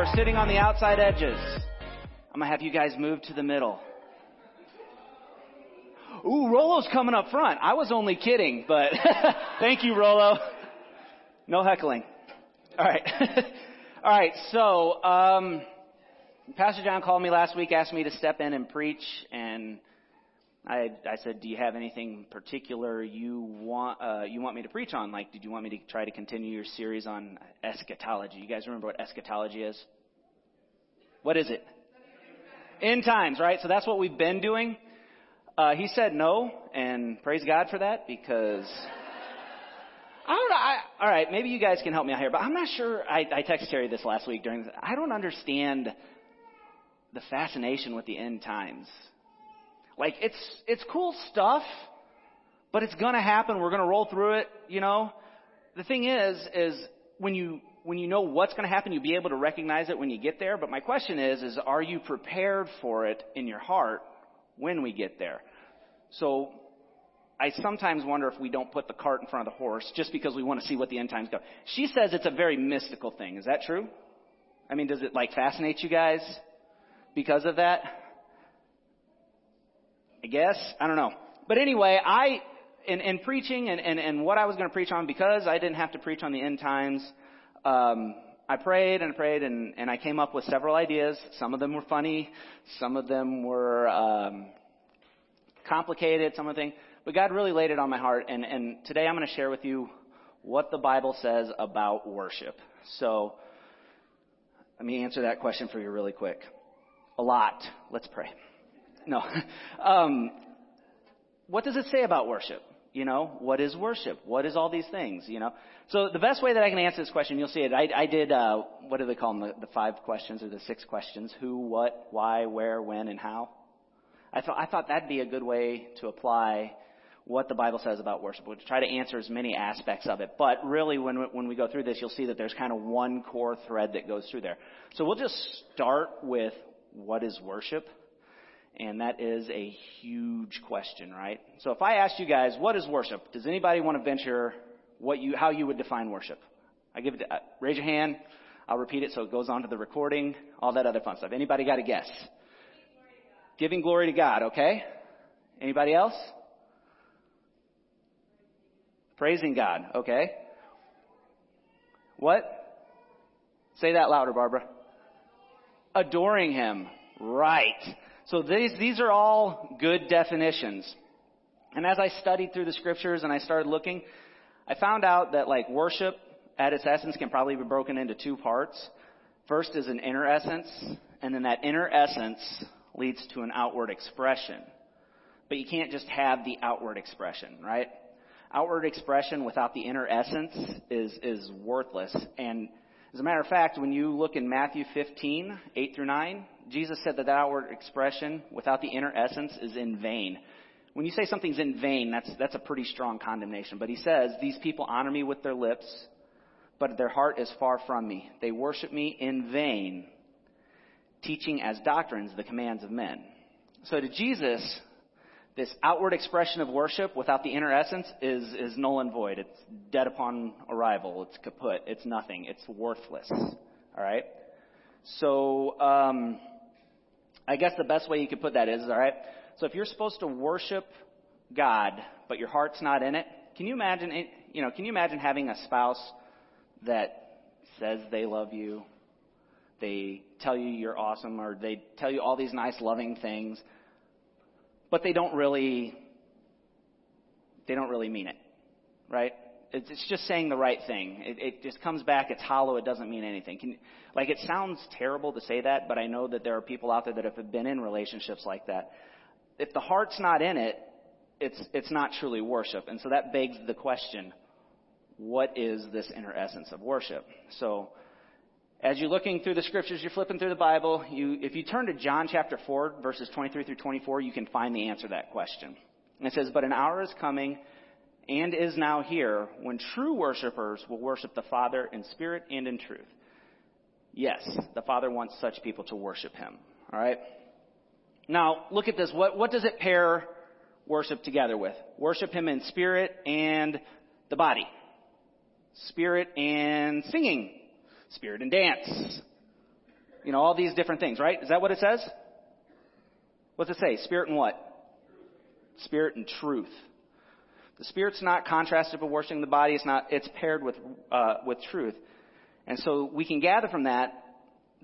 Are sitting on the outside edges, I'm going to have you guys move to the middle. Ooh, Rolo's coming up front. I was only kidding, but thank you, Rolo. No heckling. All right. All right, so, um, Pastor John called me last week, asked me to step in and preach, and I, I said, "Do you have anything particular you want uh, you want me to preach on? Like, did you want me to try to continue your series on eschatology? You guys remember what eschatology is? What is it? End times, right? So that's what we've been doing. Uh, he said no, and praise God for that because I don't. I, all right, maybe you guys can help me out here, but I'm not sure. I, I texted Terry this last week during. I don't understand the fascination with the end times. Like it's it's cool stuff, but it's gonna happen. We're gonna roll through it, you know. The thing is, is when you when you know what's to happen, you'll be able to recognize it when you get there. But my question is, is are you prepared for it in your heart when we get there? So I sometimes wonder if we don't put the cart in front of the horse just because we want to see what the end times go. She says it's a very mystical thing. Is that true? I mean, does it like fascinate you guys because of that? I guess. I don't know. But anyway, I, in, in preaching and, and, and what I was going to preach on, because I didn't have to preach on the end times, um, I prayed and prayed and, and I came up with several ideas. Some of them were funny. Some of them were, um, complicated, some of the things. But God really laid it on my heart. And, and today I'm going to share with you what the Bible says about worship. So, let me answer that question for you really quick. A lot. Let's pray. No. Um, what does it say about worship? You know, what is worship? What is all these things? You know, so the best way that I can answer this question, you'll see it. I, I did. Uh, what do they call them? The, the five questions or the six questions? Who, what, why, where, when, and how. I thought I thought that'd be a good way to apply what the Bible says about worship. We'll try to answer as many aspects of it. But really, when when we go through this, you'll see that there's kind of one core thread that goes through there. So we'll just start with what is worship and that is a huge question, right? So if I asked you guys, what is worship? Does anybody want to venture what you, how you would define worship? I give it, to, uh, raise your hand. I'll repeat it so it goes on to the recording, all that other fun stuff. Anybody got a guess? Giving glory to God, okay? Anybody else? Praising God, okay? What? Say that louder, Barbara. Adoring Him, right. So these, these are all good definitions. And as I studied through the scriptures and I started looking, I found out that like worship at its essence can probably be broken into two parts. First is an inner essence, and then that inner essence leads to an outward expression. But you can't just have the outward expression, right? Outward expression without the inner essence is, is worthless. And as a matter of fact, when you look in Matthew 15, 8 through 9, Jesus said that that outward expression without the inner essence is in vain. When you say something's in vain, that's, that's a pretty strong condemnation. But he says, These people honor me with their lips, but their heart is far from me. They worship me in vain, teaching as doctrines the commands of men. So to Jesus, this outward expression of worship without the inner essence is, is null and void. It's dead upon arrival. It's kaput. It's nothing. It's worthless. All right? So, um, I guess the best way you could put that is, all right, so if you're supposed to worship God, but your heart's not in it, can you imagine, it, you know, can you imagine having a spouse that says they love you, they tell you you're awesome, or they tell you all these nice, loving things, but they don't really, they don't really mean it, right? It's just saying the right thing. It, it just comes back. It's hollow. It doesn't mean anything. Can, like it sounds terrible to say that, but I know that there are people out there that have been in relationships like that. If the heart's not in it, it's it's not truly worship. And so that begs the question: what is this inner essence of worship? So, as you're looking through the scriptures, you're flipping through the Bible, you, if you turn to John chapter 4, verses 23 through 24, you can find the answer to that question. And it says, But an hour is coming and is now here when true worshipers will worship the Father in spirit and in truth. Yes, the Father wants such people to worship Him. Alright? Now, look at this. What, what does it pair worship together with? Worship Him in spirit and the body. Spirit and singing spirit and dance. You know, all these different things, right? Is that what it says? What's it say? Spirit and what? Spirit and truth. The spirit's not contrasted with worshiping the body. It's not. It's paired with uh, with truth, and so we can gather from that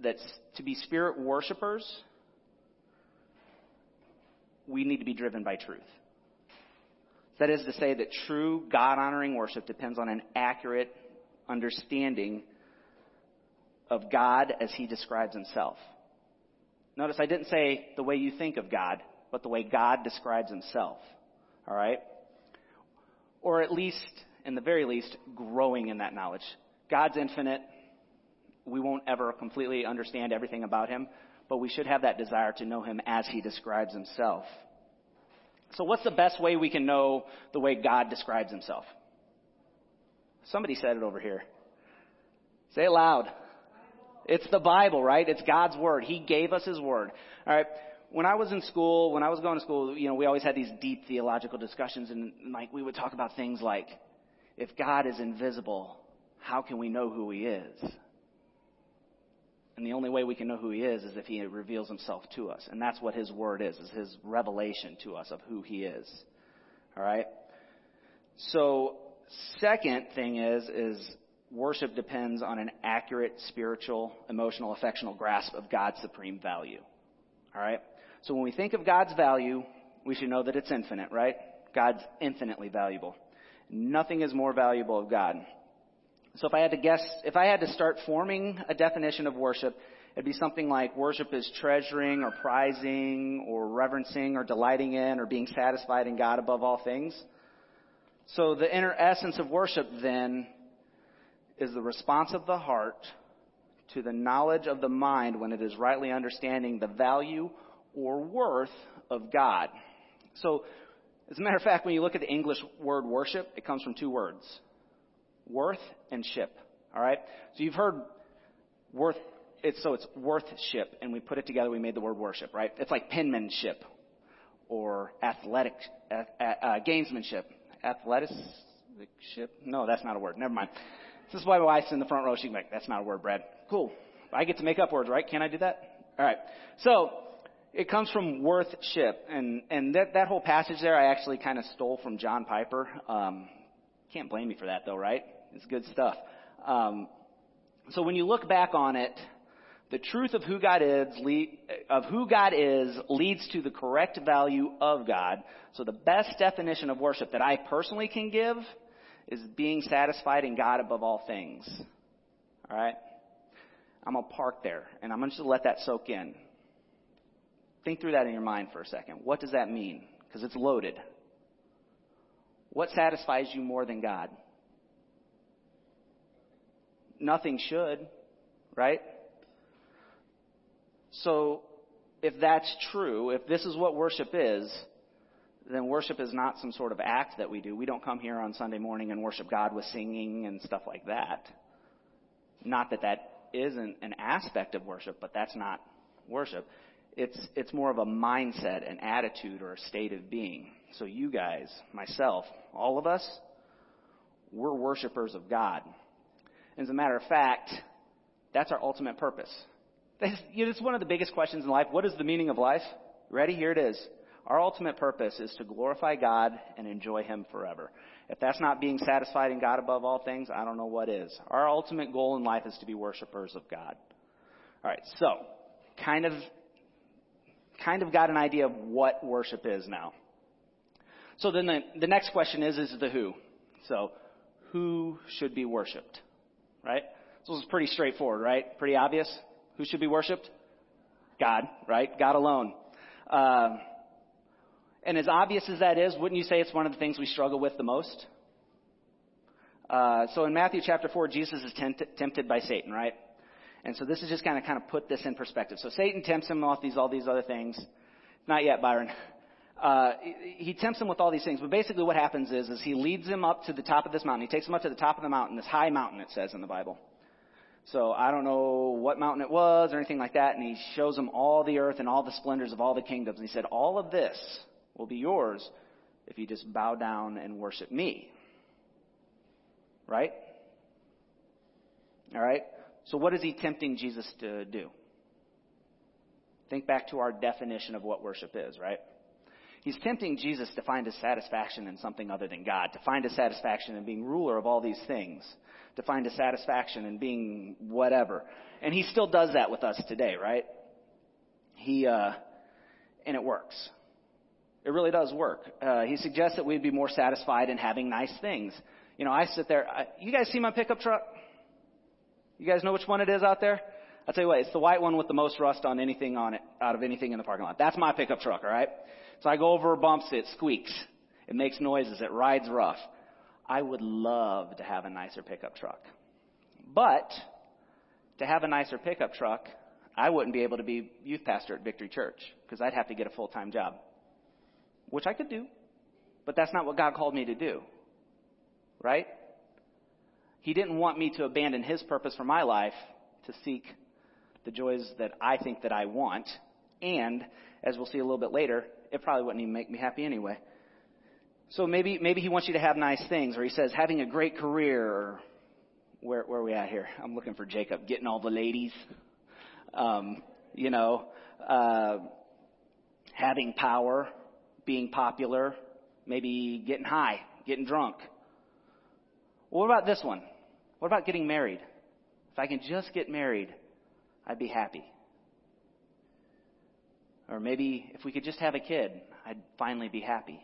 that to be spirit worshipers, we need to be driven by truth. That is to say that true God honoring worship depends on an accurate understanding of God as he describes himself. Notice I didn't say the way you think of God, but the way God describes himself. All right? Or at least, in the very least, growing in that knowledge. God's infinite. We won't ever completely understand everything about him, but we should have that desire to know him as he describes himself. So, what's the best way we can know the way God describes himself? Somebody said it over here. Say it loud. It's the Bible, right? It's God's Word. He gave us His Word. All right. When I was in school, when I was going to school, you know, we always had these deep theological discussions and like we would talk about things like, if God is invisible, how can we know who He is? And the only way we can know who He is is if He reveals Himself to us. And that's what His Word is, is His revelation to us of who He is. All right? So, second thing is, is worship depends on an accurate spiritual, emotional, affectional grasp of God's supreme value. All right? So when we think of God's value, we should know that it's infinite, right? God's infinitely valuable. Nothing is more valuable of God. So if I had to guess, if I had to start forming a definition of worship, it'd be something like worship is treasuring or prizing or reverencing or delighting in or being satisfied in God above all things. So the inner essence of worship then is the response of the heart to the knowledge of the mind when it is rightly understanding the value or worth of God. So, as a matter of fact, when you look at the English word worship, it comes from two words worth and ship. All right? So you've heard worth, it's, so it's worthship, and we put it together, we made the word worship, right? It's like penmanship or athletic, uh, uh, gamesmanship. Athleticship? No, that's not a word. Never mind. This is why my wife's in the front row. She's like, that's not a word, Brad. Cool. I get to make up words, right? Can I do that? All right. So, it comes from worthship. And, and that, that whole passage there, I actually kind of stole from John Piper. Um, can't blame me for that though, right? It's good stuff. Um, so when you look back on it, the truth of who God is, of who God is leads to the correct value of God. So the best definition of worship that I personally can give is being satisfied in God above all things. All right? I'm to park there, and I'm to just let that soak in. Think through that in your mind for a second. What does that mean? Because it's loaded. What satisfies you more than God? Nothing should, right? So, if that's true, if this is what worship is, then worship is not some sort of act that we do. We don't come here on Sunday morning and worship God with singing and stuff like that. Not that that isn't an aspect of worship, but that's not worship. It's, it's more of a mindset, an attitude, or a state of being. So you guys, myself, all of us, we're worshipers of God. As a matter of fact, that's our ultimate purpose. It's one of the biggest questions in life. What is the meaning of life? Ready? Here it is. Our ultimate purpose is to glorify God and enjoy Him forever. If that's not being satisfied in God above all things, I don't know what is. Our ultimate goal in life is to be worshipers of God. Alright, so, kind of, kind of got an idea of what worship is now. So then the, the next question is, is the who. So, who should be worshiped? Right? So this is pretty straightforward, right? Pretty obvious. Who should be worshiped? God, right? God alone. Uh, and as obvious as that is, wouldn't you say it's one of the things we struggle with the most? Uh, so in Matthew chapter 4, Jesus is tempt- tempted by Satan, right? And so this is just kind of kind of put this in perspective. So Satan tempts him off these all these other things. Not yet, Byron. Uh, he tempts him with all these things, but basically what happens is, is he leads him up to the top of this mountain. He takes him up to the top of the mountain, this high mountain, it says in the Bible. So I don't know what mountain it was or anything like that, and he shows him all the earth and all the splendors of all the kingdoms. And he said, all of this will be yours if you just bow down and worship me. Right? All right? So what is he tempting Jesus to do? Think back to our definition of what worship is, right? He's tempting Jesus to find his satisfaction in something other than God, to find his satisfaction in being ruler of all these things, to find his satisfaction in being whatever. And he still does that with us today, right? He, uh, and it works. It really does work. Uh, he suggests that we'd be more satisfied in having nice things. You know, I sit there. I, you guys see my pickup truck? You guys know which one it is out there? I'll tell you what, it's the white one with the most rust on anything on it, out of anything in the parking lot. That's my pickup truck, alright? So I go over bumps, it squeaks. It makes noises, it rides rough. I would love to have a nicer pickup truck. But, to have a nicer pickup truck, I wouldn't be able to be youth pastor at Victory Church, because I'd have to get a full-time job. Which I could do. But that's not what God called me to do. Right? He didn't want me to abandon His purpose for my life to seek the joys that I think that I want. And, as we'll see a little bit later, it probably wouldn't even make me happy anyway. So maybe, maybe he wants you to have nice things, or he says having a great career, or where, where are we at here? I'm looking for Jacob, getting all the ladies. Um, you know, uh, having power, being popular, maybe getting high, getting drunk. What about this one? What about getting married? If I can just get married, I'd be happy. Or maybe if we could just have a kid, I'd finally be happy.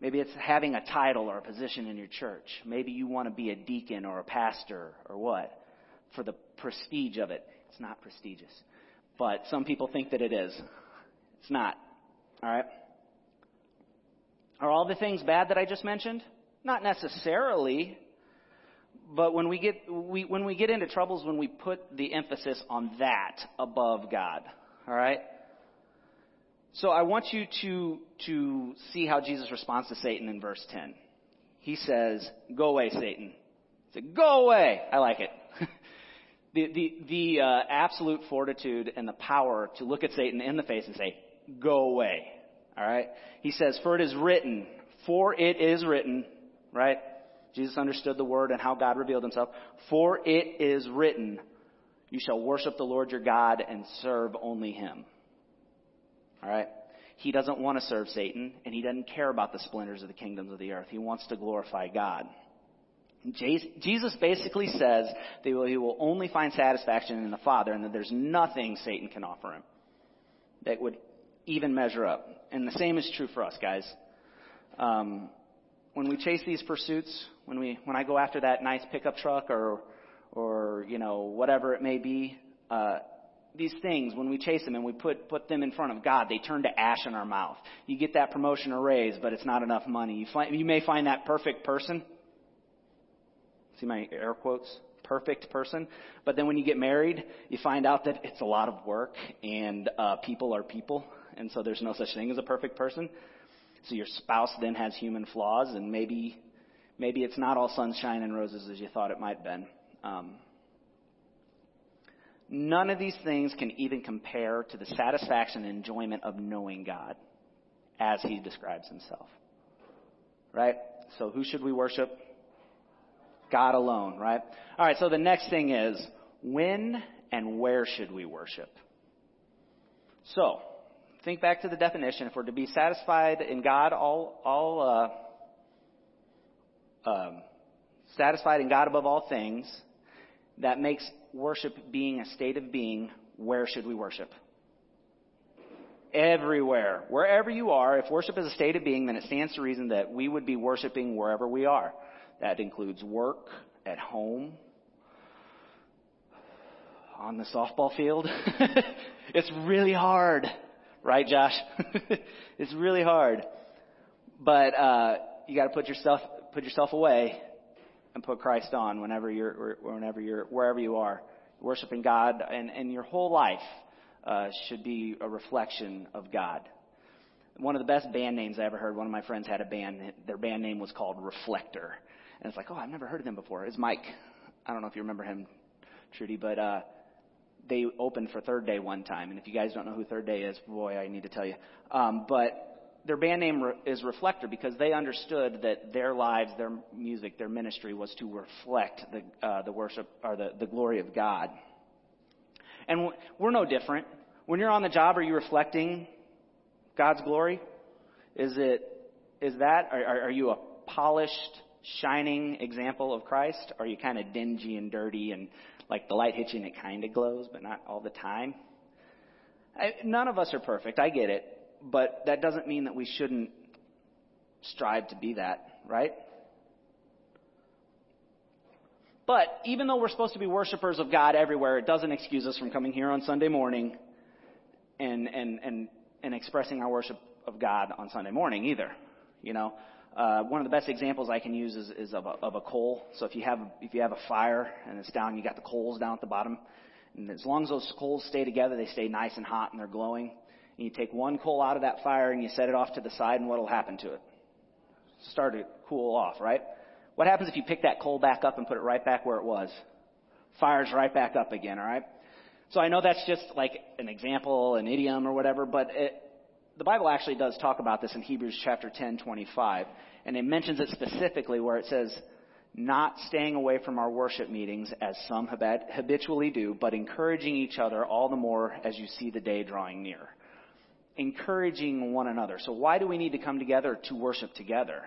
Maybe it's having a title or a position in your church. Maybe you want to be a deacon or a pastor or what? For the prestige of it. It's not prestigious. But some people think that it is. It's not. Alright? Are all the things bad that I just mentioned? Not necessarily. But when we get, we, when we get into troubles, when we put the emphasis on that above God. Alright? So I want you to, to see how Jesus responds to Satan in verse 10. He says, go away, Satan. He said, go away. I like it. the, the, the uh, absolute fortitude and the power to look at Satan in the face and say, go away. Alright? He says, for it is written, for it is written, right? Jesus understood the word and how God revealed himself. For it is written, you shall worship the Lord your God and serve only him. Alright? He doesn't want to serve Satan, and he doesn't care about the splendors of the kingdoms of the earth. He wants to glorify God. Jesus basically says that he will only find satisfaction in the Father, and that there's nothing Satan can offer him that would even measure up. And the same is true for us, guys. Um, when we chase these pursuits, when we when I go after that nice pickup truck or or you know whatever it may be, uh, these things when we chase them and we put put them in front of God, they turn to ash in our mouth. You get that promotion or raise, but it's not enough money. You find you may find that perfect person. See my air quotes. Perfect person, but then when you get married, you find out that it's a lot of work and uh, people are people, and so there's no such thing as a perfect person. So your spouse then has human flaws, and maybe maybe it's not all sunshine and roses as you thought it might have been. Um, none of these things can even compare to the satisfaction and enjoyment of knowing God as He describes Himself. Right? So who should we worship? God alone, right? All right, so the next thing is when and where should we worship? So, think back to the definition. If we're to be satisfied in God, all, all uh, um, satisfied in God above all things, that makes worship being a state of being. Where should we worship? Everywhere. Wherever you are, if worship is a state of being, then it stands to reason that we would be worshiping wherever we are. That includes work, at home, on the softball field. it's really hard Right, Josh? it's really hard. But, uh, you got to put yourself put yourself away and put Christ on whenever you're whenever you're wherever you are worshiping God, and and your whole life uh, should be a reflection of God. One of the best band names I ever heard. One of my friends had a band. Their band name was called Reflector, and it's like, oh, I've never heard of them before. It's Mike. I don't know if you remember him, Trudy, but uh, they opened for Third Day one time. And if you guys don't know who Third Day is, boy, I need to tell you. Um, but their band name is Reflector because they understood that their lives, their music, their ministry was to reflect the, uh, the worship or the, the glory of God. And we're no different. When you're on the job, are you reflecting God's glory? Is it, is that, are, are you a polished, shining example of Christ? Are you kind of dingy and dirty and like the light and it kind of glows, but not all the time? I, none of us are perfect. I get it but that doesn't mean that we shouldn't strive to be that, right? But even though we're supposed to be worshipers of God everywhere, it doesn't excuse us from coming here on Sunday morning and and and and expressing our worship of God on Sunday morning either. You know, uh, one of the best examples I can use is, is of, a, of a coal. So if you have if you have a fire and it's down, you got the coals down at the bottom, and as long as those coals stay together, they stay nice and hot and they're glowing. And you take one coal out of that fire and you set it off to the side, and what will happen to it? Start to cool off, right? What happens if you pick that coal back up and put it right back where it was? Fire's right back up again, alright? So I know that's just like an example, an idiom or whatever, but it, the Bible actually does talk about this in Hebrews chapter 10, 25. And it mentions it specifically where it says, not staying away from our worship meetings as some habitually do, but encouraging each other all the more as you see the day drawing near encouraging one another. So why do we need to come together to worship together?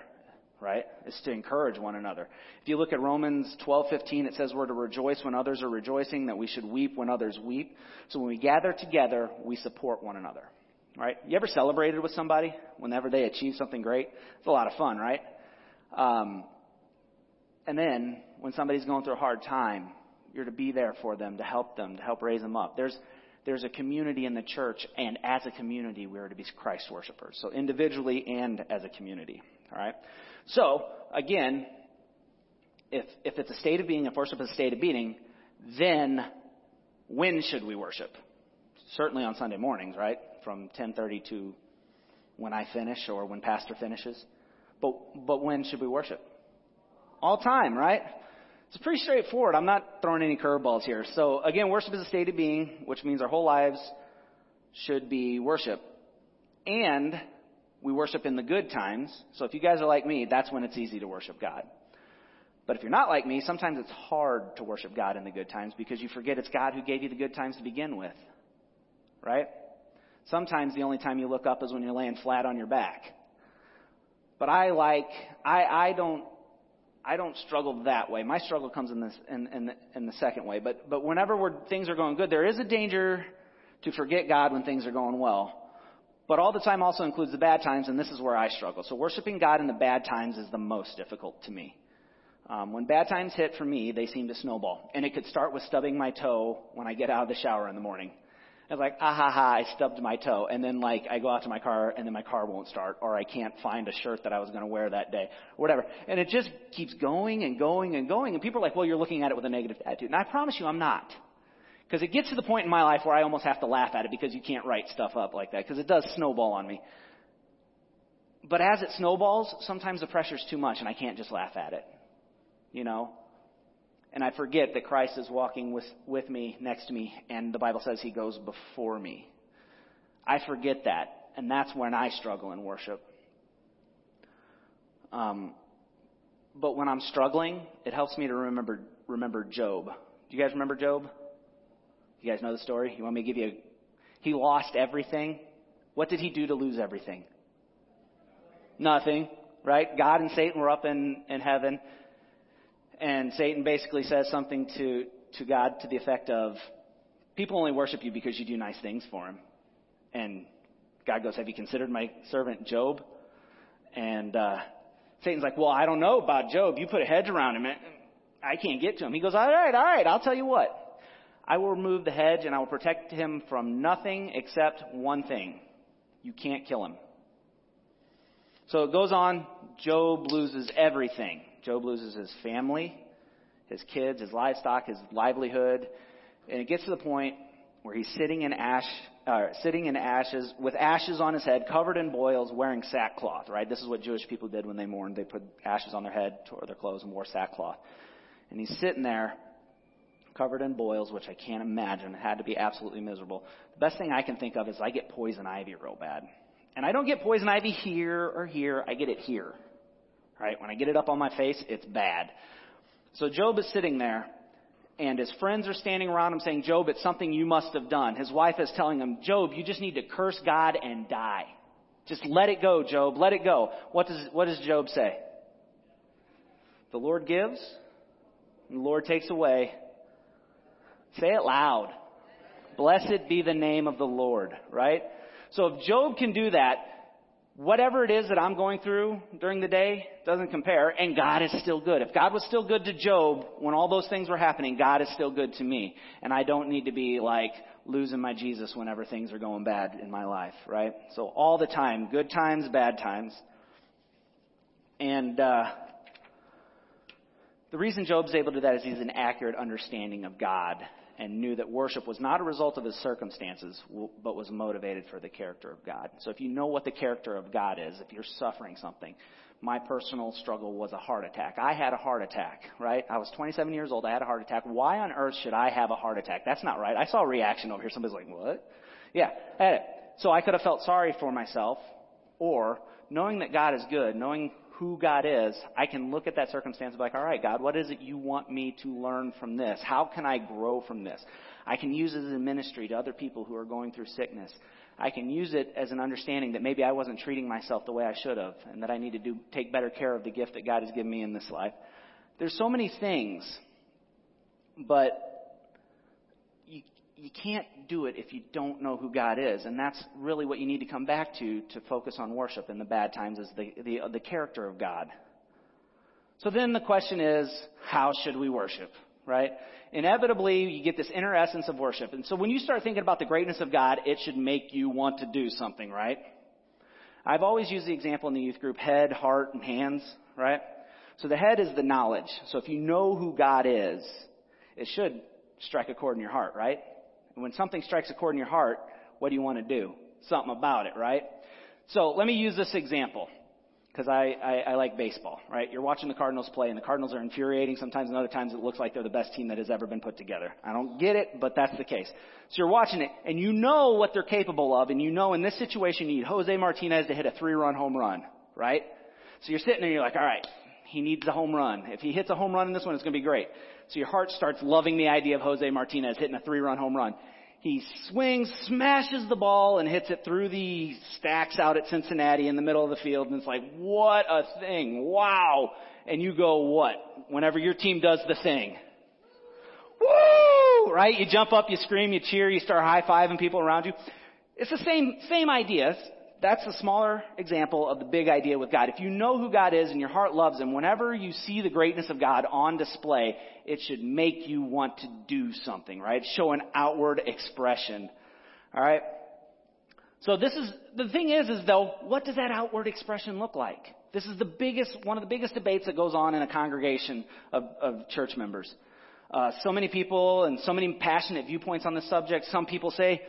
Right? It's to encourage one another. If you look at Romans 12:15, it says we're to rejoice when others are rejoicing, that we should weep when others weep. So when we gather together, we support one another. Right? You ever celebrated with somebody whenever they achieve something great? It's a lot of fun, right? Um, and then when somebody's going through a hard time, you're to be there for them, to help them, to help raise them up. There's there's a community in the church, and as a community, we are to be Christ worshipers. So individually and as a community. All right. So again, if if it's a state of being, if worship is a state of being, then when should we worship? Certainly on Sunday mornings, right? From 10:30 to when I finish or when pastor finishes. But but when should we worship? All time, right? It's pretty straightforward. I'm not throwing any curveballs here. So again, worship is a state of being, which means our whole lives should be worship. And we worship in the good times. So if you guys are like me, that's when it's easy to worship God. But if you're not like me, sometimes it's hard to worship God in the good times because you forget it's God who gave you the good times to begin with. Right? Sometimes the only time you look up is when you're laying flat on your back. But I like, I, I don't I don't struggle that way. My struggle comes in this in, in, the, in the second way. But but whenever things are going good, there is a danger to forget God when things are going well. But all the time also includes the bad times, and this is where I struggle. So worshiping God in the bad times is the most difficult to me. Um, when bad times hit for me, they seem to snowball, and it could start with stubbing my toe when I get out of the shower in the morning. I was like, ah ha ha, I stubbed my toe. And then like, I go out to my car and then my car won't start or I can't find a shirt that I was going to wear that day whatever. And it just keeps going and going and going. And people are like, well, you're looking at it with a negative attitude. And I promise you I'm not. Because it gets to the point in my life where I almost have to laugh at it because you can't write stuff up like that because it does snowball on me. But as it snowballs, sometimes the pressure's too much and I can't just laugh at it. You know? And I forget that Christ is walking with, with me, next to me, and the Bible says he goes before me. I forget that, and that's when I struggle in worship. Um, but when I'm struggling, it helps me to remember remember Job. Do you guys remember Job? You guys know the story? You want me to give you a, he lost everything. What did he do to lose everything? Nothing, right? God and Satan were up in, in heaven. And Satan basically says something to, to God to the effect of, people only worship you because you do nice things for them. And God goes, have you considered my servant Job? And, uh, Satan's like, well, I don't know about Job. You put a hedge around him. I can't get to him. He goes, all right, all right, I'll tell you what. I will remove the hedge and I will protect him from nothing except one thing. You can't kill him. So it goes on. Job loses everything. Job loses his family, his kids, his livestock, his livelihood. And it gets to the point where he's sitting in ash, uh, sitting in ashes, with ashes on his head, covered in boils, wearing sackcloth, right? This is what Jewish people did when they mourned. They put ashes on their head, tore their clothes, and wore sackcloth. And he's sitting there, covered in boils, which I can't imagine. It had to be absolutely miserable. The best thing I can think of is I get poison ivy real bad. And I don't get poison ivy here or here, I get it here. Right? When I get it up on my face, it's bad. So Job is sitting there, and his friends are standing around him saying, Job, it's something you must have done. His wife is telling him, Job, you just need to curse God and die. Just let it go, Job. Let it go. What does, what does Job say? The Lord gives, and the Lord takes away. Say it loud. Blessed be the name of the Lord, right? So if Job can do that, whatever it is that I'm going through during the day doesn't compare, and God is still good. If God was still good to Job when all those things were happening, God is still good to me. And I don't need to be like losing my Jesus whenever things are going bad in my life, right? So all the time, good times, bad times. And, uh, the reason Job's able to do that is he's an accurate understanding of God and knew that worship was not a result of his circumstances, but was motivated for the character of God. So if you know what the character of God is, if you're suffering something, my personal struggle was a heart attack. I had a heart attack, right? I was 27 years old. I had a heart attack. Why on earth should I have a heart attack? That's not right. I saw a reaction over here. Somebody's like, what? Yeah, I had it. So I could have felt sorry for myself, or knowing that God is good, knowing who God is, I can look at that circumstance and be like, all right, God, what is it you want me to learn from this? How can I grow from this? I can use it as a ministry to other people who are going through sickness. I can use it as an understanding that maybe I wasn't treating myself the way I should have and that I need to do, take better care of the gift that God has given me in this life. There's so many things, but you can't do it if you don't know who God is. And that's really what you need to come back to to focus on worship in the bad times is the, the, the character of God. So then the question is, how should we worship? Right? Inevitably, you get this inner essence of worship. And so when you start thinking about the greatness of God, it should make you want to do something, right? I've always used the example in the youth group, head, heart, and hands, right? So the head is the knowledge. So if you know who God is, it should strike a chord in your heart, right? And when something strikes a chord in your heart, what do you want to do? Something about it, right? So let me use this example because I, I, I like baseball, right? You're watching the Cardinals play, and the Cardinals are infuriating sometimes, and other times it looks like they're the best team that has ever been put together. I don't get it, but that's the case. So you're watching it, and you know what they're capable of, and you know in this situation you need Jose Martinez to hit a three-run home run, right? So you're sitting there, and you're like, all right, he needs a home run. If he hits a home run in this one, it's going to be great. So your heart starts loving the idea of Jose Martinez hitting a three run home run. He swings, smashes the ball, and hits it through the stacks out at Cincinnati in the middle of the field. And it's like, what a thing. Wow. And you go, what? Whenever your team does the thing. Woo! Right? You jump up, you scream, you cheer, you start high-fiving people around you. It's the same, same idea that's a smaller example of the big idea with God. If you know who God is and your heart loves Him, whenever you see the greatness of God on display, it should make you want to do something, right? Show an outward expression. Alright? So this is, the thing is, is though, what does that outward expression look like? This is the biggest, one of the biggest debates that goes on in a congregation of, of church members. Uh, so many people and so many passionate viewpoints on this subject. Some people say,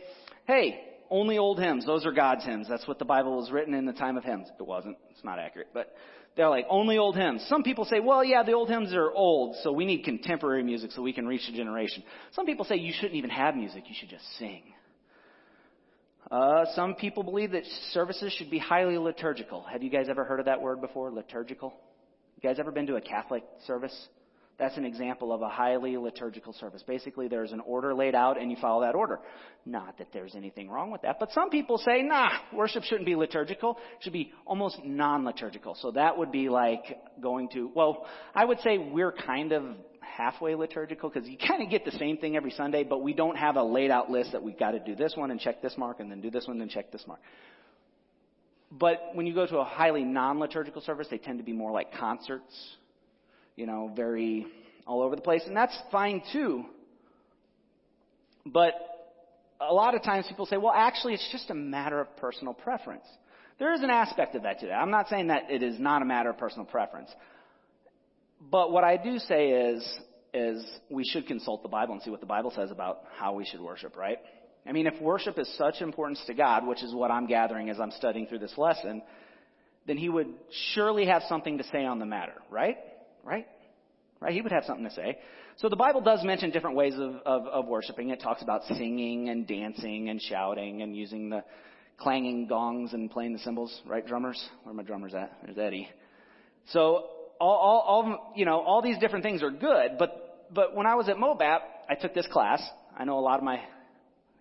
hey, only old hymns. Those are God's hymns. That's what the Bible was written in the time of hymns. It wasn't. It's not accurate. But they're like, only old hymns. Some people say, well, yeah, the old hymns are old, so we need contemporary music so we can reach a generation. Some people say you shouldn't even have music. You should just sing. Uh, some people believe that services should be highly liturgical. Have you guys ever heard of that word before? Liturgical? You guys ever been to a Catholic service? That's an example of a highly liturgical service. Basically, there's an order laid out and you follow that order. Not that there's anything wrong with that, but some people say, nah, worship shouldn't be liturgical. It should be almost non-liturgical. So that would be like going to, well, I would say we're kind of halfway liturgical because you kind of get the same thing every Sunday, but we don't have a laid out list that we've got to do this one and check this mark and then do this one and check this mark. But when you go to a highly non-liturgical service, they tend to be more like concerts you know, very all over the place, and that's fine too. But a lot of times people say, well, actually, it's just a matter of personal preference. There is an aspect of that to that. I'm not saying that it is not a matter of personal preference. But what I do say is, is we should consult the Bible and see what the Bible says about how we should worship, right? I mean, if worship is such importance to God, which is what I'm gathering as I'm studying through this lesson, then he would surely have something to say on the matter, right? Right? Right? He would have something to say. So the Bible does mention different ways of, of, of worshiping. It talks about singing and dancing and shouting and using the clanging gongs and playing the cymbals, right, drummers? Where are my drummers at? There's Eddie. So all, all, all, you know, all these different things are good, but, but when I was at Mobap, I took this class. I know a lot of my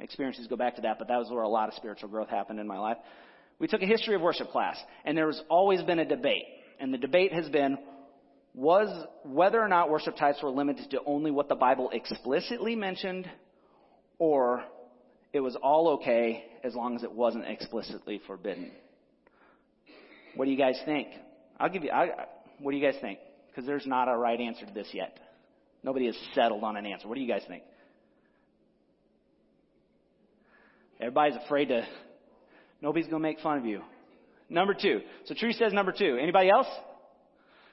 experiences go back to that, but that was where a lot of spiritual growth happened in my life. We took a history of worship class, and there has always been a debate. And the debate has been, was whether or not worship types were limited to only what the Bible explicitly mentioned, or it was all okay as long as it wasn't explicitly forbidden. What do you guys think? I'll give you, I, what do you guys think? Because there's not a right answer to this yet. Nobody has settled on an answer. What do you guys think? Everybody's afraid to, nobody's going to make fun of you. Number two. So Tree says number two. Anybody else?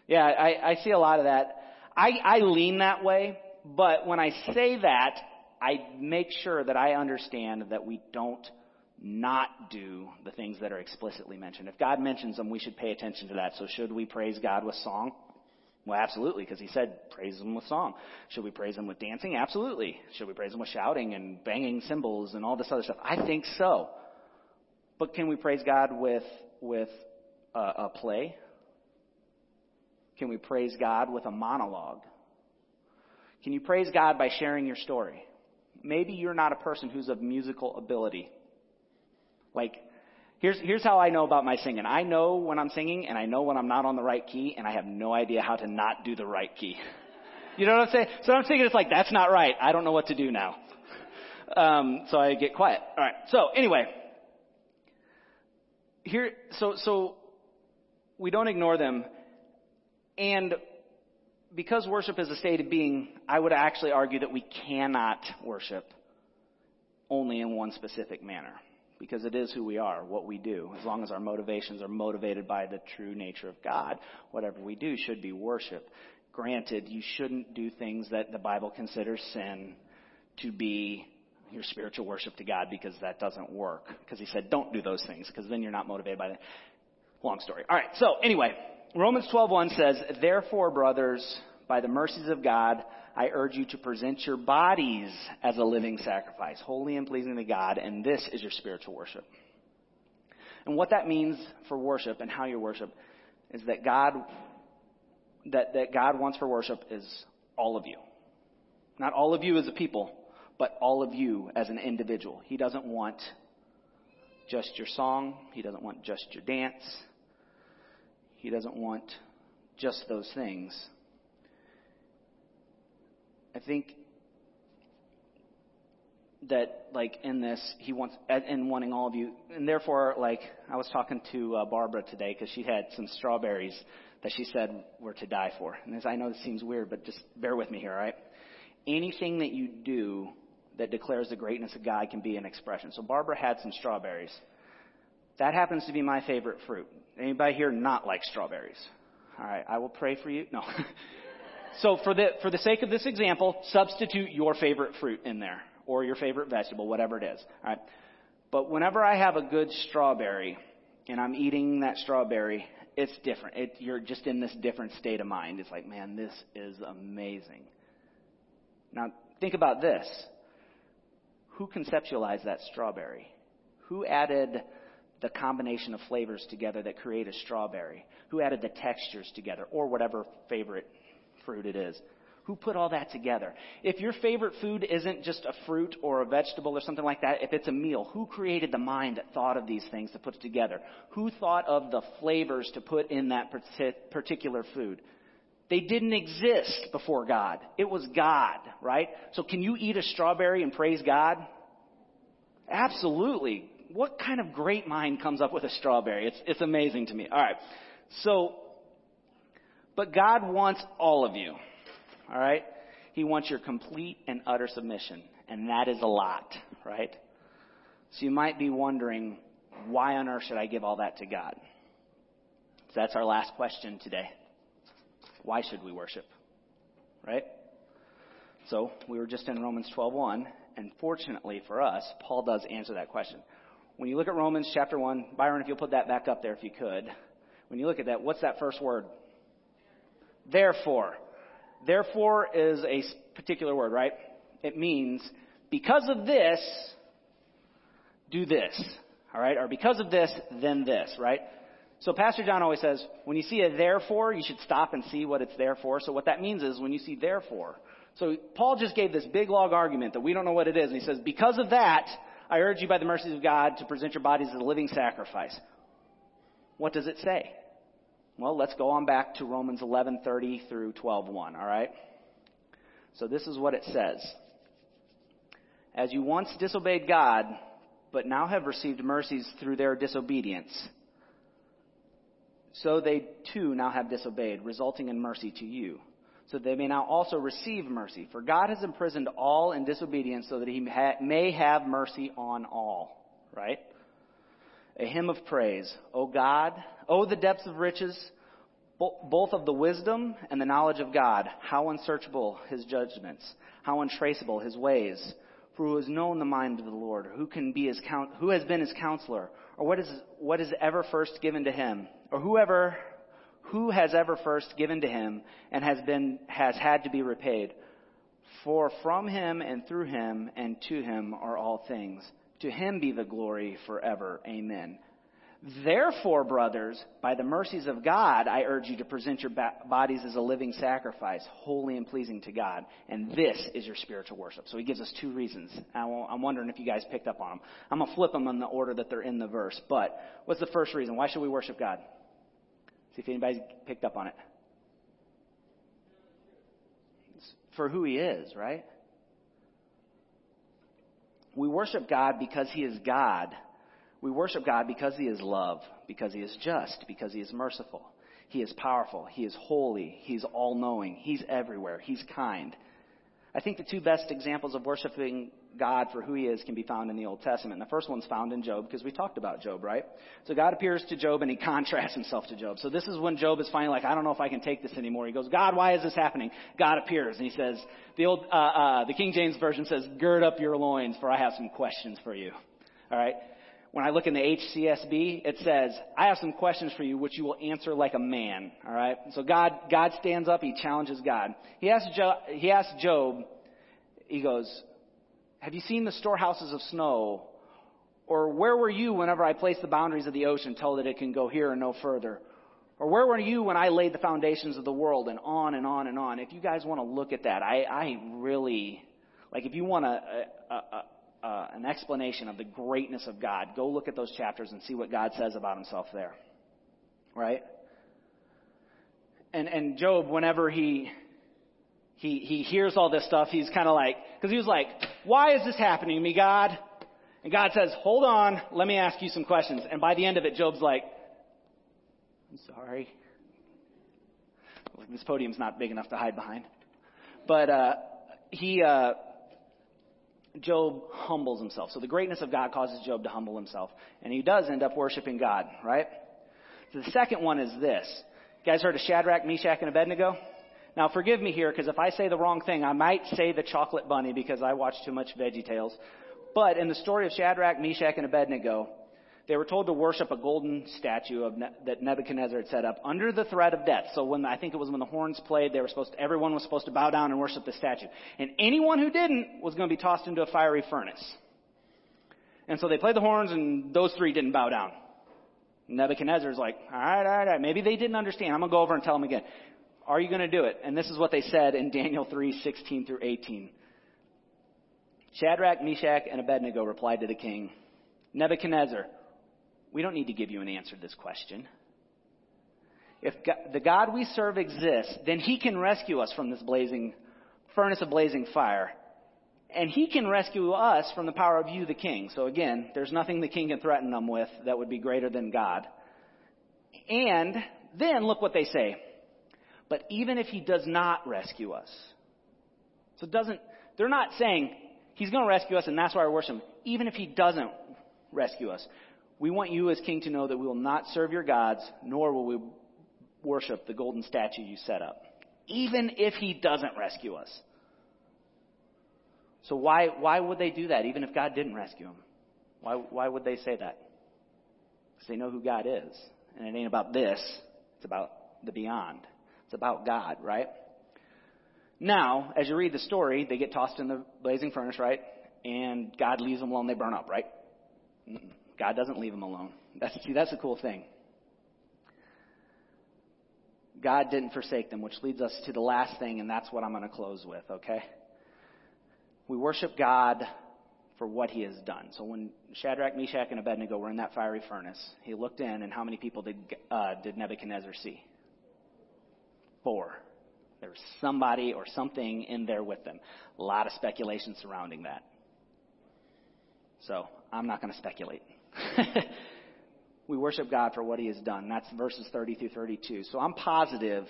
Yeah, I, I see a lot of that. I, I lean that way, but when I say that, I make sure that I understand that we don't not do the things that are explicitly mentioned. If God mentions them, we should pay attention to that. So should we praise God with song? Well, absolutely, because he said praise him with song. Should we praise him with dancing? Absolutely. Should we praise him with shouting and banging cymbals and all this other stuff? I think so. But can we praise God with with a, a play? Can we praise God with a monologue? Can you praise God by sharing your story? Maybe you're not a person who's of musical ability. Like, here's, here's how I know about my singing. I know when I'm singing and I know when I'm not on the right key and I have no idea how to not do the right key. You know what I'm saying? So I'm thinking it's like, that's not right. I don't know what to do now. Um, so I get quiet. All right. So anyway, here, so, so we don't ignore them. And because worship is a state of being, I would actually argue that we cannot worship only in one specific manner because it is who we are, what we do. As long as our motivations are motivated by the true nature of God, whatever we do should be worship. Granted, you shouldn't do things that the Bible considers sin to be your spiritual worship to God because that doesn't work. Because he said, don't do those things because then you're not motivated by that. Long story. All right. So anyway, Romans 12:1 says, "Therefore, brothers, by the mercies of God, I urge you to present your bodies as a living sacrifice, holy and pleasing to God, and this is your spiritual worship. And what that means for worship and how you worship is that God that, that God wants for worship is all of you. Not all of you as a people, but all of you as an individual. He doesn't want just your song. He doesn't want just your dance. He doesn't want just those things. I think that like in this he wants in wanting all of you and therefore like i was talking to uh, barbara today because she had some strawberries that she said were to die for. And as i know this seems weird but just bear with me here all right? Anything that you do that declares the greatness of god can be an expression. So barbara had some strawberries. That happens to be my favorite fruit anybody here not like strawberries all right i will pray for you no So for the, for the sake of this example, substitute your favorite fruit in there or your favorite vegetable, whatever it is. All right. But whenever I have a good strawberry and I'm eating that strawberry, it's different. It, you're just in this different state of mind. It's like, man, this is amazing. Now, think about this. Who conceptualized that strawberry? Who added the combination of flavors together that create a strawberry? Who added the textures together or whatever favorite fruit it is. Who put all that together? If your favorite food isn't just a fruit or a vegetable or something like that, if it's a meal, who created the mind that thought of these things to put together? Who thought of the flavors to put in that particular food? They didn't exist before God. It was God, right? So can you eat a strawberry and praise God? Absolutely. What kind of great mind comes up with a strawberry? It's, it's amazing to me. All right. So but God wants all of you. All right? He wants your complete and utter submission. And that is a lot, right? So you might be wondering, why on earth should I give all that to God? So that's our last question today. Why should we worship? Right? So we were just in Romans 12:1, and fortunately for us, Paul does answer that question. When you look at Romans chapter 1, Byron, if you'll put that back up there if you could. When you look at that, what's that first word? Therefore. Therefore is a particular word, right? It means because of this, do this. All right? Or because of this, then this, right? So Pastor John always says, when you see a therefore, you should stop and see what it's there for. So what that means is when you see therefore. So Paul just gave this big log argument that we don't know what it is. And he says, because of that, I urge you by the mercies of God to present your bodies as a living sacrifice. What does it say? Well, let's go on back to Romans 11:30 through 12:1, all right? So this is what it says. As you once disobeyed God, but now have received mercies through their disobedience, so they too now have disobeyed, resulting in mercy to you, so they may now also receive mercy. For God has imprisoned all in disobedience so that he may have mercy on all. Right? A hymn of praise. O God, O the depths of riches, both of the wisdom and the knowledge of God. How unsearchable his judgments, how untraceable his ways. For who has known the mind of the Lord? Who can be his who has been his counselor? Or what is what is ever first given to him? Or whoever who has ever first given to him and has been has had to be repaid? For from him and through him and to him are all things. To him be the glory forever. Amen. Therefore, brothers, by the mercies of God, I urge you to present your bodies as a living sacrifice, holy and pleasing to God. And this is your spiritual worship. So he gives us two reasons. I'm wondering if you guys picked up on them. I'm going to flip them in the order that they're in the verse. But what's the first reason? Why should we worship God? See if anybody's picked up on it. It's for who he is, right? We worship God because he is God we worship God because He is love, because He is just, because He is merciful. He is powerful. He is holy. He's all knowing. He's everywhere. He's kind. I think the two best examples of worshiping God for who He is can be found in the Old Testament. And the first one's found in Job because we talked about Job, right? So God appears to Job and He contrasts Himself to Job. So this is when Job is finally like, I don't know if I can take this anymore. He goes, God, why is this happening? God appears and He says, the old, uh, uh, the King James version says, gird up your loins for I have some questions for you. All right when I look in the HCSB, it says, I have some questions for you which you will answer like a man. All right? So God, God stands up, he challenges God. He asks, Job, he asks Job, he goes, Have you seen the storehouses of snow? Or where were you whenever I placed the boundaries of the ocean, told that it can go here and no further? Or where were you when I laid the foundations of the world? And on and on and on. If you guys want to look at that, I, I really, like if you want a, a, a uh, an explanation of the greatness of God, go look at those chapters and see what God says about himself there. Right? And, and Job, whenever he, he, he hears all this stuff, he's kind of like, because he was like, why is this happening to me, God? And God says, hold on, let me ask you some questions. And by the end of it, Job's like, I'm sorry. This podium's not big enough to hide behind. But, uh, he, uh, Job humbles himself. So the greatness of God causes Job to humble himself. And he does end up worshiping God, right? So the second one is this. You guys heard of Shadrach, Meshach, and Abednego? Now forgive me here, because if I say the wrong thing, I might say the chocolate bunny because I watch too much Veggie Tales. But in the story of Shadrach, Meshach, and Abednego, they were told to worship a golden statue of ne- that Nebuchadnezzar had set up under the threat of death. So when I think it was when the horns played, they were supposed to, everyone was supposed to bow down and worship the statue. And anyone who didn't was going to be tossed into a fiery furnace. And so they played the horns and those three didn't bow down. Nebuchadnezzar's like, all right, all right, all right. Maybe they didn't understand. I'm going to go over and tell them again. Are you going to do it? And this is what they said in Daniel 3, 16 through 18. Shadrach, Meshach, and Abednego replied to the king, Nebuchadnezzar, we don't need to give you an answer to this question. If the God we serve exists, then He can rescue us from this blazing furnace of blazing fire. And He can rescue us from the power of you, the king. So again, there's nothing the king can threaten them with that would be greater than God. And then look what they say. But even if He does not rescue us, so doesn't, they're not saying He's going to rescue us and that's why we worship him. Even if He doesn't rescue us, We want you as king to know that we will not serve your gods, nor will we worship the golden statue you set up, even if he doesn't rescue us. So why, why would they do that, even if God didn't rescue them? Why, why would they say that? Because they know who God is. And it ain't about this, it's about the beyond. It's about God, right? Now, as you read the story, they get tossed in the blazing furnace, right? And God leaves them alone, they burn up, right? God doesn't leave them alone. That's, see, that's a cool thing. God didn't forsake them, which leads us to the last thing, and that's what I'm going to close with, okay? We worship God for what he has done. So when Shadrach, Meshach, and Abednego were in that fiery furnace, he looked in, and how many people did, uh, did Nebuchadnezzar see? Four. There was somebody or something in there with them. A lot of speculation surrounding that. So I'm not going to speculate. we worship God for what He has done. That's verses 30 through 32. So I'm positive,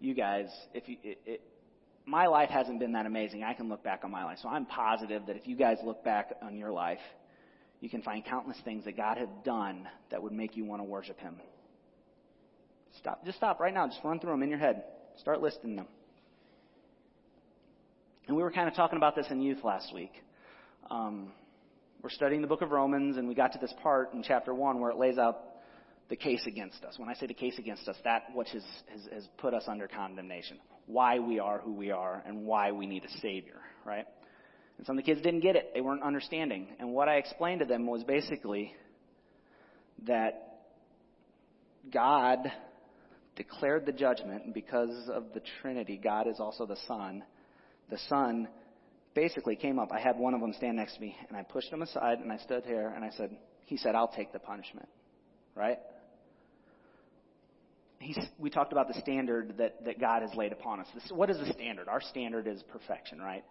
you guys, if you, it, it, my life hasn't been that amazing. I can look back on my life. So I'm positive that if you guys look back on your life, you can find countless things that God has done that would make you want to worship Him. Stop. Just stop right now. Just run through them in your head. Start listing them. And we were kind of talking about this in youth last week. Um, we're studying the book of Romans, and we got to this part in chapter 1 where it lays out the case against us. When I say the case against us, that which has, has, has put us under condemnation. Why we are who we are and why we need a Savior, right? And some of the kids didn't get it. They weren't understanding. And what I explained to them was basically that God declared the judgment, and because of the Trinity, God is also the Son. The Son basically came up. I had one of them stand next to me, and I pushed him aside, and I stood here, and I said, He said, I'll take the punishment. Right? He's, we talked about the standard that, that God has laid upon us. This, what is the standard? Our standard is perfection, right?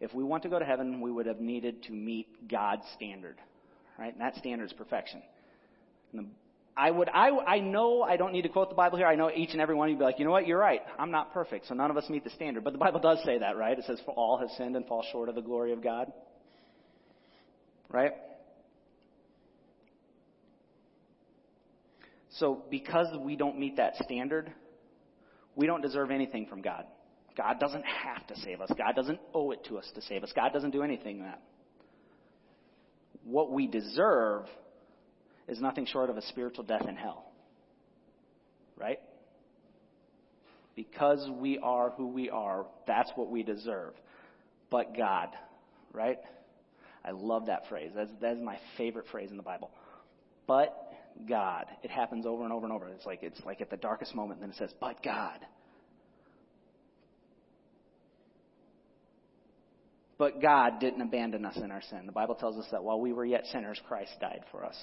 If we want to go to heaven, we would have needed to meet God's standard, right? And that standard is perfection. And the, I would, I, I know I don't need to quote the Bible here. I know each and every one of you would be like, you know what? You're right. I'm not perfect, so none of us meet the standard. But the Bible does say that, right? It says, for all have sinned and fall short of the glory of God. Right? So because we don't meet that standard, we don't deserve anything from God. God doesn't have to save us. God doesn't owe it to us to save us. God doesn't do anything that. What we deserve is nothing short of a spiritual death in hell. Right? Because we are who we are, that's what we deserve. But God, right? I love that phrase. That's, that's my favorite phrase in the Bible. But God. It happens over and over and over. It's like it's like at the darkest moment, then it says, "But God." But God didn't abandon us in our sin. The Bible tells us that while we were yet sinners, Christ died for us.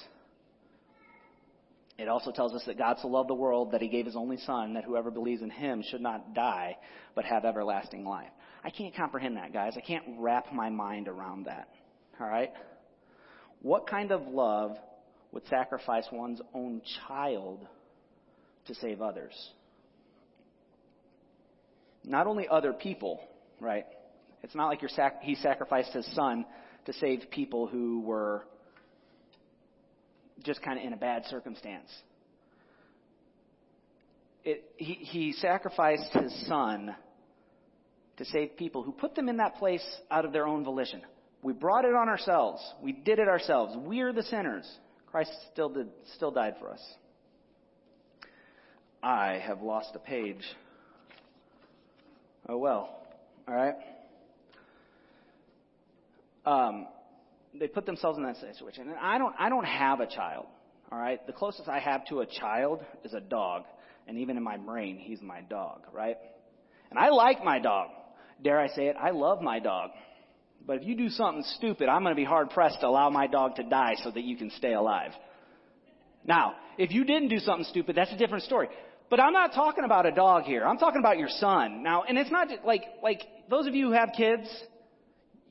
It also tells us that God so loved the world that he gave his only Son, that whoever believes in him should not die, but have everlasting life. I can't comprehend that, guys. I can't wrap my mind around that. All right? What kind of love would sacrifice one's own child to save others. Not only other people, right? It's not like sac- he sacrificed his son to save people who were just kind of in a bad circumstance. It, he, he sacrificed his son to save people who put them in that place out of their own volition. We brought it on ourselves. We did it ourselves. We're the sinners. Christ still did, still died for us. I have lost a page. Oh well. All right. Um, they put themselves in that situation, and I don't. I don't have a child. All right. The closest I have to a child is a dog, and even in my brain, he's my dog. Right. And I like my dog. Dare I say it? I love my dog. But if you do something stupid, I'm going to be hard pressed to allow my dog to die so that you can stay alive. Now, if you didn't do something stupid, that's a different story. But I'm not talking about a dog here. I'm talking about your son. Now, and it's not like, like those of you who have kids,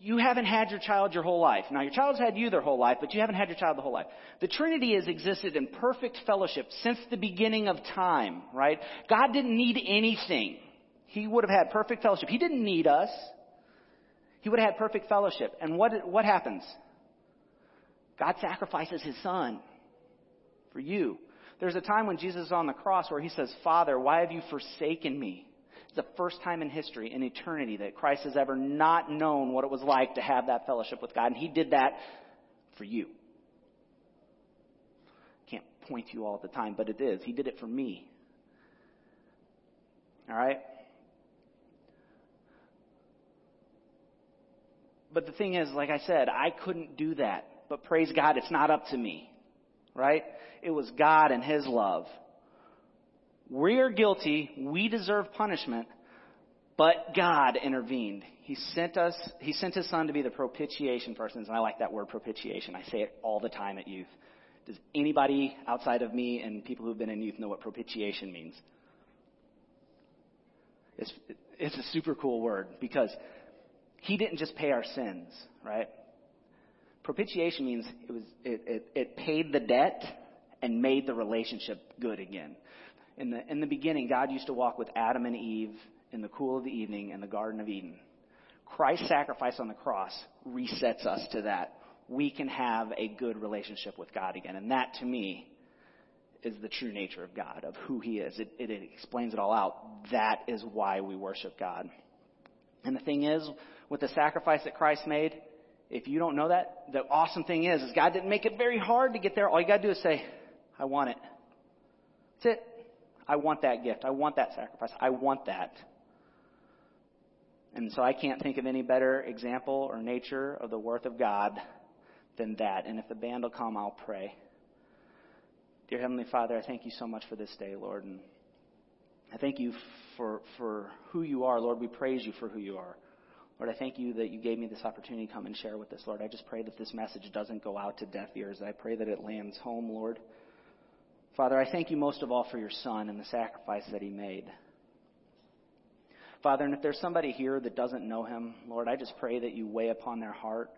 you haven't had your child your whole life. Now, your child's had you their whole life, but you haven't had your child the whole life. The Trinity has existed in perfect fellowship since the beginning of time, right? God didn't need anything. He would have had perfect fellowship. He didn't need us. He would have had perfect fellowship. And what, what happens? God sacrifices his son. For you. There's a time when Jesus is on the cross where he says, Father, why have you forsaken me? It's the first time in history, in eternity, that Christ has ever not known what it was like to have that fellowship with God. And he did that for you. Can't point to you all at the time, but it is. He did it for me. All right? But the thing is, like I said, I couldn't do that. But praise God, it's not up to me. Right? It was God and His love. We are guilty. We deserve punishment. But God intervened. He sent us, He sent His Son to be the propitiation for sins. And I like that word propitiation. I say it all the time at youth. Does anybody outside of me and people who've been in youth know what propitiation means? It's, it's a super cool word because he didn't just pay our sins, right? Propitiation means it was it, it, it paid the debt and made the relationship good again. In the in the beginning, God used to walk with Adam and Eve in the cool of the evening in the Garden of Eden. Christ's sacrifice on the cross resets us to that. We can have a good relationship with God again. And that to me is the true nature of God, of who He is. It, it, it explains it all out. That is why we worship God. And the thing is, with the sacrifice that Christ made, if you don't know that, the awesome thing is, is God didn't make it very hard to get there. All you gotta do is say, I want it. That's it. I want that gift. I want that sacrifice. I want that. And so I can't think of any better example or nature of the worth of God than that. And if the band will come, I'll pray. Dear Heavenly Father, I thank you so much for this day, Lord. And I thank you for, for who you are, Lord. We praise you for who you are. Lord, I thank you that you gave me this opportunity to come and share with us, Lord. I just pray that this message doesn't go out to deaf ears. I pray that it lands home, Lord. Father, I thank you most of all for your Son and the sacrifice that he made. Father, and if there's somebody here that doesn't know him, Lord, I just pray that you weigh upon their heart,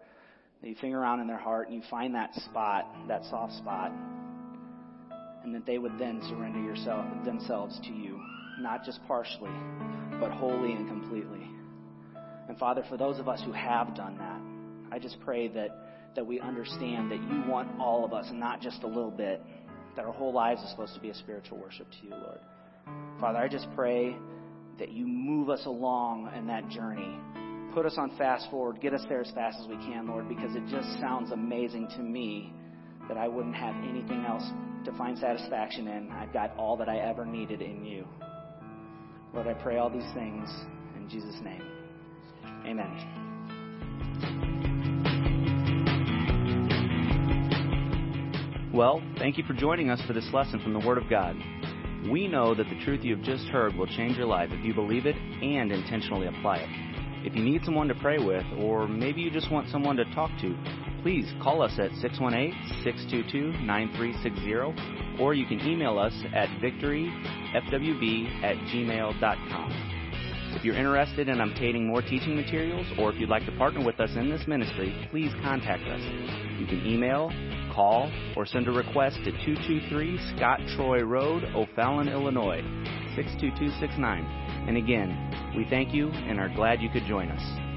that you finger around in their heart and you find that spot, that soft spot, and that they would then surrender yourself, themselves to you, not just partially, but wholly and completely. And Father, for those of us who have done that, I just pray that, that we understand that you want all of us not just a little bit, that our whole lives is supposed to be a spiritual worship to you, Lord. Father, I just pray that you move us along in that journey. Put us on fast forward. Get us there as fast as we can, Lord, because it just sounds amazing to me that I wouldn't have anything else to find satisfaction in. I've got all that I ever needed in you. Lord, I pray all these things in Jesus' name. Amen. Well, thank you for joining us for this lesson from the Word of God. We know that the truth you have just heard will change your life if you believe it and intentionally apply it. If you need someone to pray with, or maybe you just want someone to talk to, please call us at 618-622-9360, or you can email us at victoryfwb at gmail.com. If you're interested in obtaining more teaching materials, or if you'd like to partner with us in this ministry, please contact us. You can email, Call or send a request to 223 Scott Troy Road, O'Fallon, Illinois, 62269. And again, we thank you and are glad you could join us.